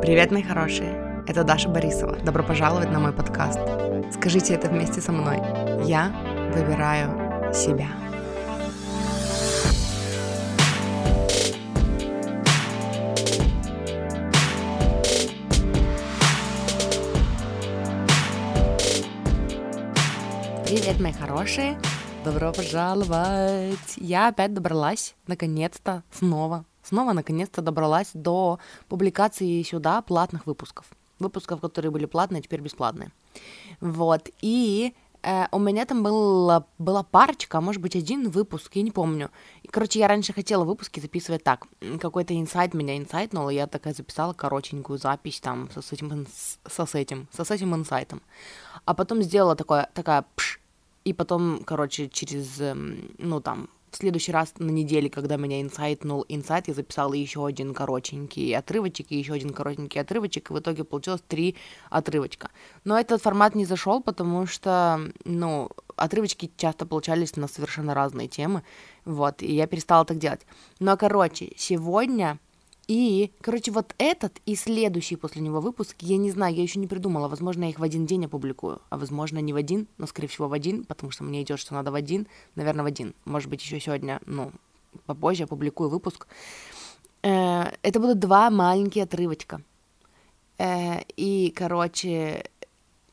Привет, мои хорошие! Это Даша Борисова. Добро пожаловать на мой подкаст. Скажите это вместе со мной. Я выбираю себя. Привет, мои хорошие! Добро пожаловать! Я опять добралась, наконец-то, снова снова наконец-то добралась до публикации сюда платных выпусков. Выпусков, которые были платные, а теперь бесплатные. Вот, и э, у меня там было, была парочка, а может быть один выпуск, я не помню. И, короче, я раньше хотела выпуски записывать так. Какой-то инсайт меня инсайтнул, и я такая записала коротенькую запись там со, с этим, со, с этим, со с этим инсайтом. А потом сделала такое, такая пш, и потом, короче, через, эм, ну, там, в следующий раз на неделе, когда меня инсайтнул инсайт, я записала еще один коротенький отрывочек и еще один коротенький отрывочек, и в итоге получилось три отрывочка. Но этот формат не зашел, потому что, ну, отрывочки часто получались на совершенно разные темы, вот, и я перестала так делать. Но, короче, сегодня и, короче, вот этот и следующий после него выпуск, я не знаю, я еще не придумала. Возможно, я их в один день опубликую, а возможно, не в один, но, скорее всего, в один, потому что мне идет, что надо в один, наверное, в один. Может быть, еще сегодня, ну, попозже опубликую выпуск. Э, это будут два маленькие отрывочка. Э, и, короче,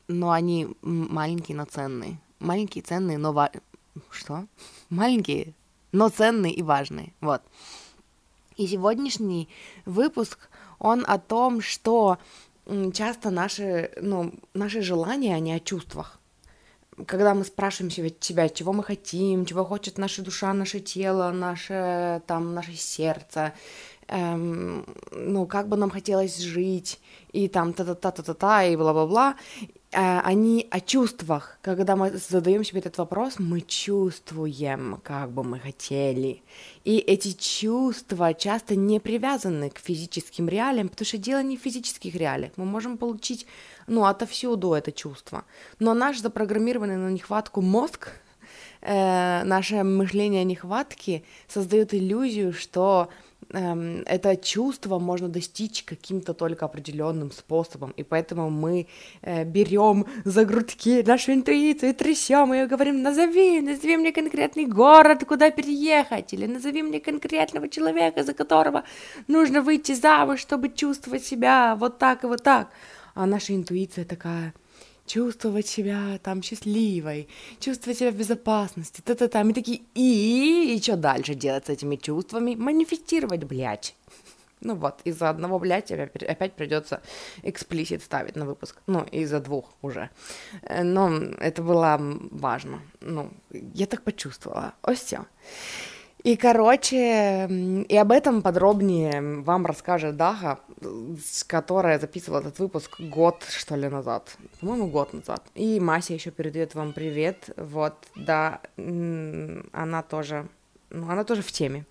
ну, они маленькие, но ценные. Маленькие, ценные, но... Ва... Что? Маленькие, но ценные и важные. Вот. И сегодняшний выпуск, он о том, что часто наши, ну, наши желания, они о чувствах. Когда мы спрашиваем себя, чего мы хотим, чего хочет наша душа, наше тело, наше, там, наше сердце, эм, ну, как бы нам хотелось жить, и там та-та-та-та-та-та, и бла-бла-бла, они о чувствах. Когда мы задаем себе этот вопрос, мы чувствуем, как бы мы хотели. И эти чувства часто не привязаны к физическим реалиям, потому что дело не в физических реалиях. Мы можем получить, ну, отовсюду это чувство. Но наш запрограммированный на нехватку мозг, э, наше мышление нехватки создает иллюзию, что это чувство можно достичь каким-то только определенным способом, и поэтому мы э, берем за грудки нашу интуицию и трясем ее, говорим, назови, назови мне конкретный город, куда переехать, или назови мне конкретного человека, за которого нужно выйти замуж, чтобы чувствовать себя вот так и вот так. А наша интуиция такая — чувствовать себя там счастливой, чувствовать себя в безопасности, та-та-та. Мы такие, и, и что дальше делать с этими чувствами? Манифестировать, блядь. Ну вот, из-за одного, блядь, опять, придется эксплисит ставить на выпуск. Ну, из-за двух уже. Э, но это было важно. Ну, я так почувствовала. О, все. И, короче, и об этом подробнее вам расскажет Даха, которая записывала этот выпуск год, что ли, назад. По-моему, год назад. И Мася еще передает вам привет. Вот, да, она тоже, ну, она тоже в теме.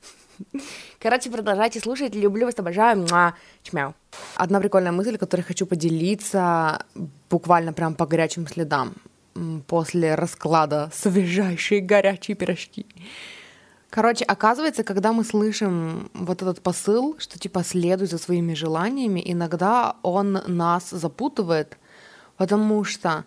Короче, продолжайте слушать. Люблю вас, обожаю. Муа. Чмяу. Одна прикольная мысль, которой хочу поделиться буквально прям по горячим следам после расклада свежайшие горячие пирожки. Короче, оказывается, когда мы слышим вот этот посыл, что типа следуй за своими желаниями, иногда он нас запутывает, потому что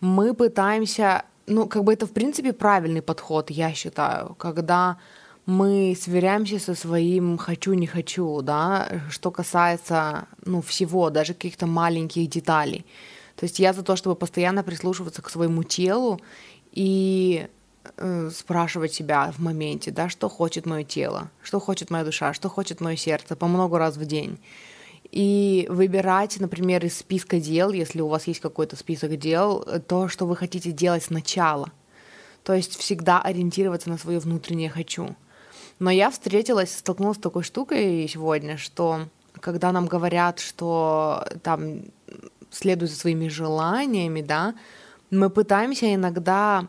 мы пытаемся, ну, как бы это в принципе правильный подход, я считаю, когда мы сверяемся со своим хочу не хочу, да, что касается, ну, всего, даже каких-то маленьких деталей. То есть я за то, чтобы постоянно прислушиваться к своему телу и э, спрашивать себя в моменте, да, что хочет мое тело, что хочет моя душа, что хочет мое сердце по много раз в день. И выбирать, например, из списка дел, если у вас есть какой-то список дел, то, что вы хотите делать сначала. То есть всегда ориентироваться на свое внутреннее «хочу». Но я встретилась, столкнулась с такой штукой сегодня, что когда нам говорят, что там следуй за своими желаниями, да, мы пытаемся иногда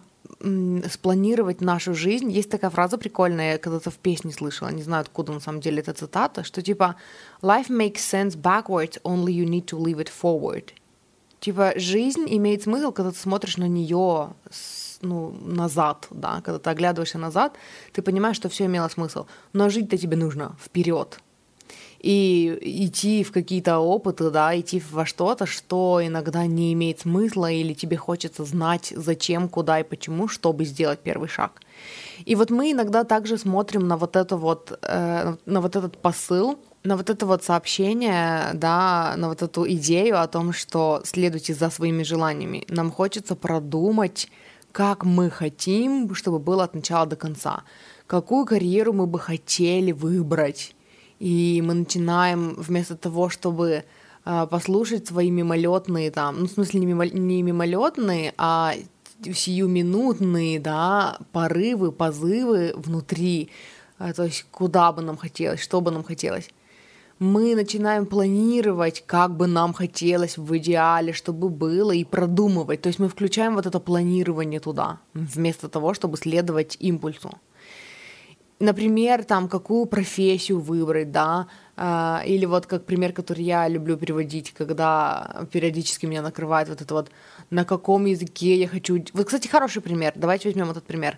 спланировать нашу жизнь. Есть такая фраза прикольная, я когда-то в песне слышала, не знаю, откуда на самом деле эта цитата, что типа «Life makes sense backwards, only you need to leave it forward». Типа жизнь имеет смысл, когда ты смотришь на нее ну, назад, да, когда ты оглядываешься назад, ты понимаешь, что все имело смысл. Но жить-то тебе нужно вперед. И идти в какие-то опыты, да, идти во что-то, что иногда не имеет смысла, или тебе хочется знать, зачем, куда и почему, чтобы сделать первый шаг. И вот мы иногда также смотрим на вот это вот, э, на вот этот посыл, на вот это вот сообщение, да, на вот эту идею о том, что следуйте за своими желаниями. Нам хочется продумать, как мы хотим, чтобы было от начала до конца. Какую карьеру мы бы хотели выбрать и мы начинаем вместо того, чтобы э, послушать свои мимолетные там, ну, в смысле не, мимо, не мимолетные, а сиюминутные, да, порывы, позывы внутри, э, то есть куда бы нам хотелось, что бы нам хотелось. Мы начинаем планировать, как бы нам хотелось в идеале, чтобы было, и продумывать. То есть мы включаем вот это планирование туда, вместо того, чтобы следовать импульсу например, там, какую профессию выбрать, да, а, или вот как пример, который я люблю переводить, когда периодически меня накрывает вот это вот, на каком языке я хочу... Вот, кстати, хороший пример, давайте возьмем этот пример.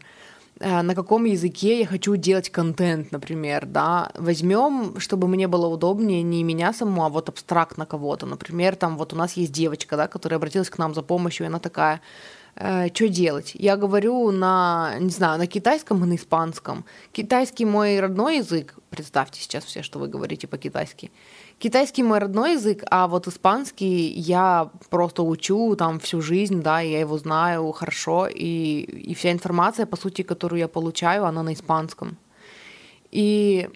А, на каком языке я хочу делать контент, например, да, возьмем, чтобы мне было удобнее не меня саму, а вот абстрактно кого-то, например, там вот у нас есть девочка, да, которая обратилась к нам за помощью, и она такая, э, что делать. Я говорю на, не знаю, на китайском и на испанском. Китайский мой родной язык, представьте сейчас все, что вы говорите по-китайски. Китайский мой родной язык, а вот испанский я просто учу там всю жизнь, да, я его знаю хорошо, и, и вся информация, по сути, которую я получаю, она на испанском. И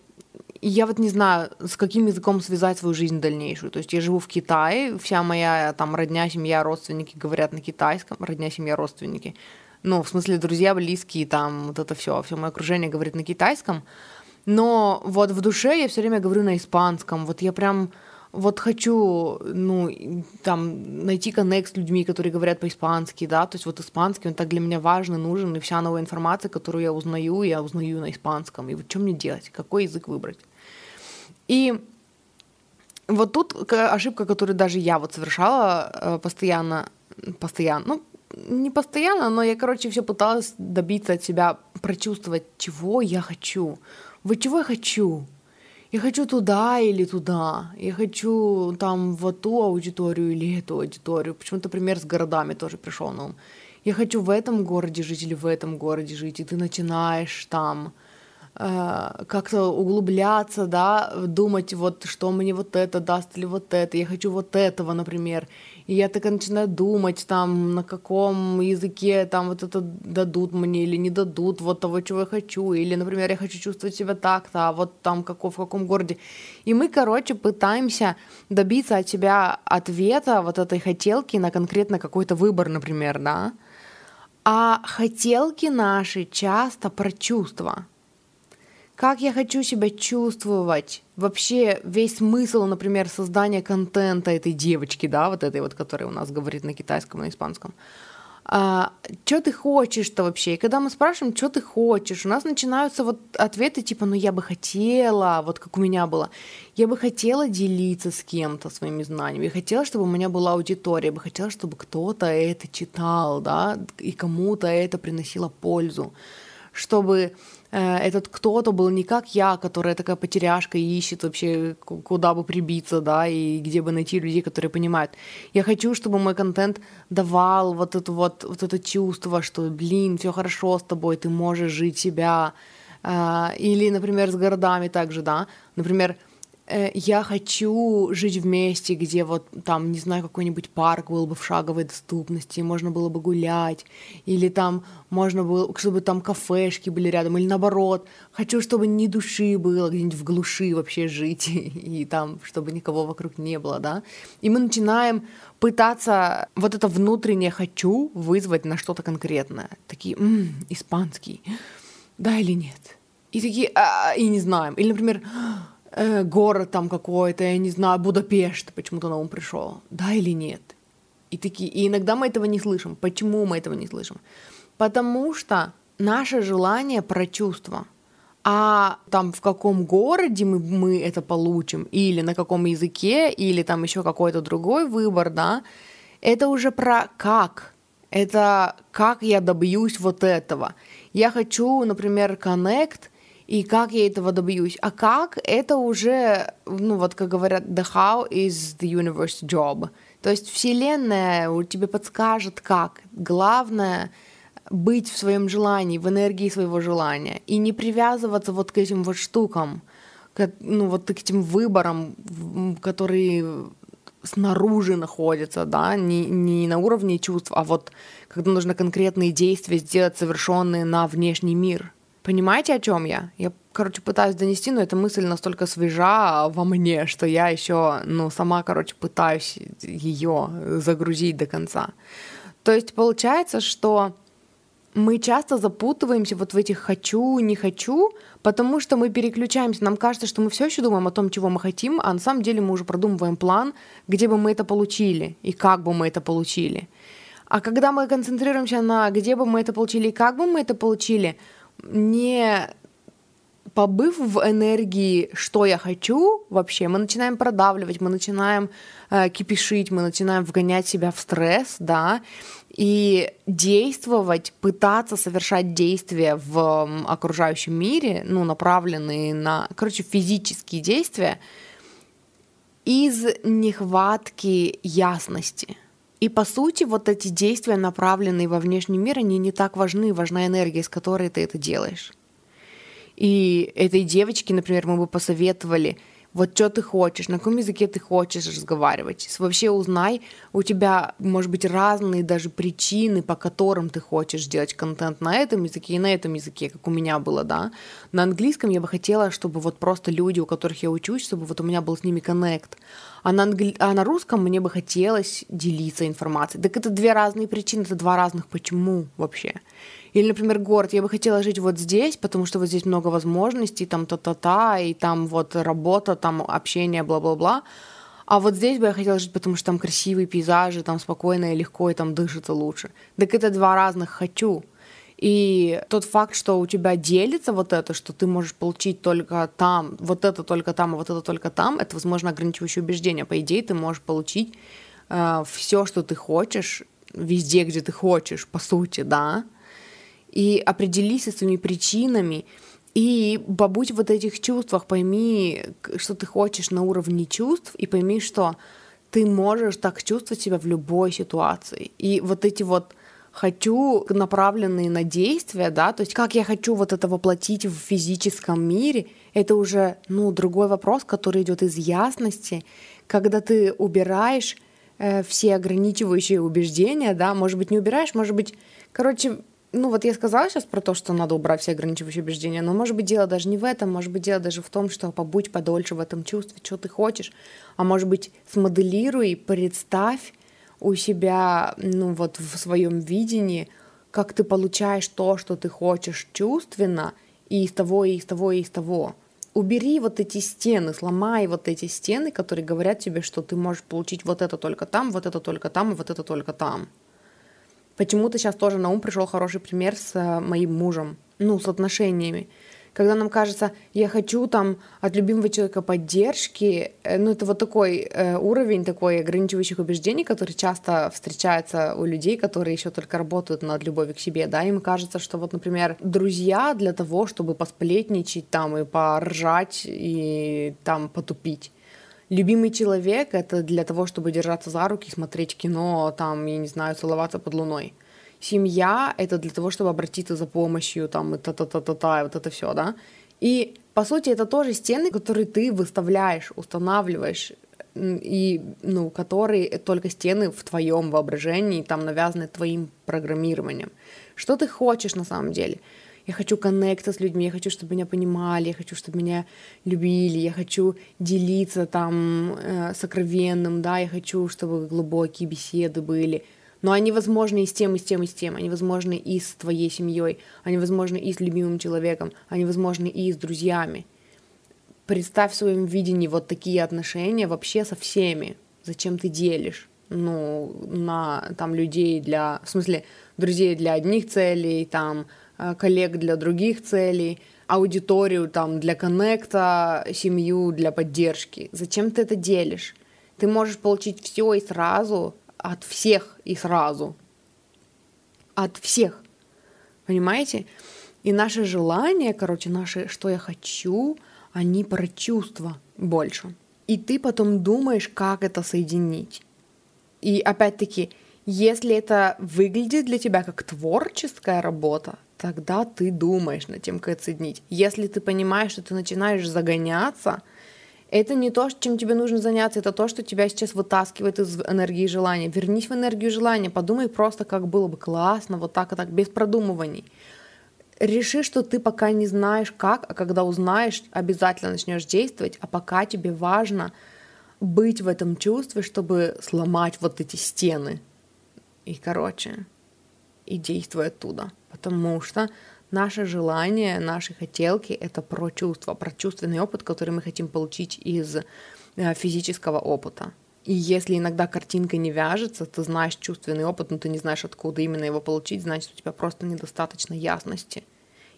и я вот не знаю, с каким языком связать свою жизнь дальнейшую. То есть я живу в Китае, вся моя там родня, семья, родственники говорят на китайском, родня, семья, родственники. Ну, в смысле, друзья, близкие, там, вот это все, все мое окружение говорит на китайском. Но вот в душе я все время говорю на испанском. Вот я прям вот хочу, ну, там, найти коннект с людьми, которые говорят по-испански, да, то есть вот испанский, он так для меня важный, нужен, и вся новая информация, которую я узнаю, я узнаю на испанском. И вот что мне делать, какой язык выбрать? И вот тут ошибка, которую даже я вот совершала э, постоянно, постоянно, ну, не постоянно, но я, короче, все пыталась добиться от себя, прочувствовать, чего я хочу. Вот чего я хочу? Я хочу туда или туда. Я хочу там в ту аудиторию или эту аудиторию. Почему-то пример с городами тоже пришел на ум. Я хочу в этом городе жить или в этом городе жить. И ты начинаешь там как-то углубляться, да, думать, вот что мне вот это даст или вот это, я хочу вот этого, например. И я так начинаю думать, там, на каком языке там вот это дадут мне или не дадут, вот того, чего я хочу. Или, например, я хочу чувствовать себя так-то, а вот там каков, в каком городе. И мы, короче, пытаемся добиться от себя ответа вот этой хотелки на конкретно какой-то выбор, например, да. А хотелки наши часто про чувства — как я хочу себя чувствовать. Вообще весь смысл, например, создания контента этой девочки, да, вот этой вот, которая у нас говорит на китайском, на испанском. А, что ты хочешь-то вообще? И когда мы спрашиваем, что ты хочешь, у нас начинаются вот ответы типа, ну я бы хотела, вот как у меня было, я бы хотела делиться с кем-то своими знаниями, я хотела, чтобы у меня была аудитория, я бы хотела, чтобы кто-то это читал, да, и кому-то это приносило пользу, чтобы этот кто-то был не как я, которая такая потеряшка и ищет вообще, куда бы прибиться, да, и где бы найти людей, которые понимают. Я хочу, чтобы мой контент давал вот это вот, вот это чувство, что, блин, все хорошо с тобой, ты можешь жить себя. Э, или, например, с городами также, да. Например, Э, я хочу жить в месте, где вот там, не знаю, какой-нибудь парк был бы в шаговой доступности, можно было бы гулять, или там можно было, чтобы там кафешки были рядом, или наоборот, хочу, чтобы ни души было, где-нибудь в глуши вообще жить, и там, чтобы никого вокруг не было, да. И мы начинаем пытаться вот это внутреннее «хочу» вызвать на что-то конкретное. Такие м-м, «испанский, да или нет?» И такие а, «и не знаем». Или, например, э, город там какой-то, я не знаю, Будапешт почему-то на ум пришел. Да или нет? И такие, и иногда мы этого не слышим. Почему мы этого не слышим? Потому что наше желание про чувства. А там в каком городе мы, мы это получим, или на каком языке, или там еще какой-то другой выбор, да, это уже про как. Это как я добьюсь вот этого. Я хочу, например, коннект и как я этого добьюсь. А как это уже, ну вот как говорят, the how is the universe job. То есть Вселенная тебе подскажет, как. Главное быть в своем желании, в энергии своего желания и не привязываться вот к этим вот штукам, к, ну вот к этим выборам, которые снаружи находятся, да, не, не на уровне чувств, а вот когда нужно конкретные действия сделать, совершенные на внешний мир. Понимаете, о чем я? Я, короче, пытаюсь донести, но эта мысль настолько свежа во мне, что я еще, ну, сама, короче, пытаюсь ее загрузить до конца. То есть получается, что мы часто запутываемся вот в этих хочу, не хочу, потому что мы переключаемся. Нам кажется, что мы все еще думаем о том, чего мы хотим, а на самом деле мы уже продумываем план, где бы мы это получили и как бы мы это получили. А когда мы концентрируемся на где бы мы это получили и как бы мы это получили, не побыв в энергии, что я хочу вообще, мы начинаем продавливать, мы начинаем э, кипишить, мы начинаем вгонять себя в стресс, да, и действовать, пытаться совершать действия в окружающем мире, ну, направленные на, короче, физические действия, из нехватки ясности. И по сути, вот эти действия, направленные во внешний мир, они не так важны, важна энергия, с которой ты это делаешь. И этой девочке, например, мы бы посоветовали вот что ты хочешь, на каком языке ты хочешь разговаривать. Вообще узнай, у тебя, может быть, разные даже причины, по которым ты хочешь делать контент на этом языке и на этом языке, как у меня было, да. На английском я бы хотела, чтобы вот просто люди, у которых я учусь, чтобы вот у меня был с ними коннект. А на, англи... а на русском мне бы хотелось делиться информацией. Так это две разные причины, это два разных почему вообще. Или, например, город, я бы хотела жить вот здесь, потому что вот здесь много возможностей, там та-та-та, и там вот работа, там общение, бла-бла-бла. А вот здесь бы я хотела жить, потому что там красивые пейзажи, там спокойно и легко, и там дышится лучше. Так это два разных «хочу». И тот факт, что у тебя делится вот это, что ты можешь получить только там, вот это только там, а вот это только там, это, возможно, ограничивающее убеждение. По идее, ты можешь получить э, все, что ты хочешь, везде, где ты хочешь, по сути, да и определись со своими причинами, и побудь вот этих чувствах, пойми, что ты хочешь на уровне чувств, и пойми, что ты можешь так чувствовать себя в любой ситуации. И вот эти вот хочу, направленные на действия, да, то есть как я хочу вот это воплотить в физическом мире, это уже, ну, другой вопрос, который идет из ясности, когда ты убираешь э, все ограничивающие убеждения, да, может быть, не убираешь, может быть, короче, ну вот я сказала сейчас про то, что надо убрать все ограничивающие убеждения, но может быть дело даже не в этом, может быть дело даже в том, что побудь подольше в этом чувстве, что ты хочешь, а может быть смоделируй, представь у себя, ну вот в своем видении, как ты получаешь то, что ты хочешь чувственно, и из того, и из того, и из того. Убери вот эти стены, сломай вот эти стены, которые говорят тебе, что ты можешь получить вот это только там, вот это только там, и вот это только там. Почему-то сейчас тоже на ум пришел хороший пример с э, моим мужем, ну, с отношениями. Когда нам кажется, я хочу там от любимого человека поддержки, э, ну, это вот такой э, уровень такой ограничивающих убеждений, который часто встречается у людей, которые еще только работают над любовью к себе, да, им кажется, что вот, например, друзья для того, чтобы посплетничать там и поржать и там потупить любимый человек — это для того, чтобы держаться за руки, смотреть кино, там, я не знаю, целоваться под луной. Семья — это для того, чтобы обратиться за помощью, там, и та-та-та-та-та, вот это все, да. И, по сути, это тоже стены, которые ты выставляешь, устанавливаешь, и, ну, которые только стены в твоем воображении, там, навязаны твоим программированием. Что ты хочешь на самом деле? Я хочу коннекта с людьми, я хочу, чтобы меня понимали, я хочу, чтобы меня любили, я хочу делиться там э, сокровенным, да, я хочу, чтобы глубокие беседы были. Но они возможны и с тем, и с тем, и с тем. Они возможны и с твоей семьей, они возможны и с любимым человеком, они возможны и с друзьями. Представь в своем видении вот такие отношения вообще со всеми. Зачем ты делишь? Ну, на там людей для, в смысле, друзей для одних целей, там коллег для других целей, аудиторию там для коннекта, семью для поддержки. Зачем ты это делишь? Ты можешь получить все и сразу, от всех и сразу. От всех. Понимаете? И наши желания, короче, наши, что я хочу, они про чувства больше. И ты потом думаешь, как это соединить. И опять-таки, если это выглядит для тебя как творческая работа, тогда ты думаешь над тем, как это соединить. Если ты понимаешь, что ты начинаешь загоняться, это не то, чем тебе нужно заняться, это то, что тебя сейчас вытаскивает из энергии желания. Вернись в энергию желания, подумай просто, как было бы классно, вот так и так, без продумываний. Реши, что ты пока не знаешь как, а когда узнаешь, обязательно начнешь действовать, а пока тебе важно быть в этом чувстве, чтобы сломать вот эти стены. И, короче, и действуй оттуда. Потому что наше желание, наши хотелки — это про чувства, про чувственный опыт, который мы хотим получить из э, физического опыта. И если иногда картинка не вяжется, ты знаешь чувственный опыт, но ты не знаешь, откуда именно его получить, значит, у тебя просто недостаточно ясности.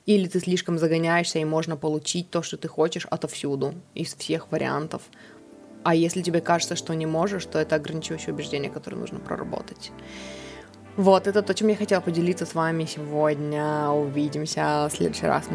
Или ты слишком загоняешься, и можно получить то, что ты хочешь отовсюду, из всех вариантов. А если тебе кажется, что не можешь, то это ограничивающее убеждение, которое нужно проработать. Вот, это то, чем я хотела поделиться с вами сегодня. Увидимся в следующий раз.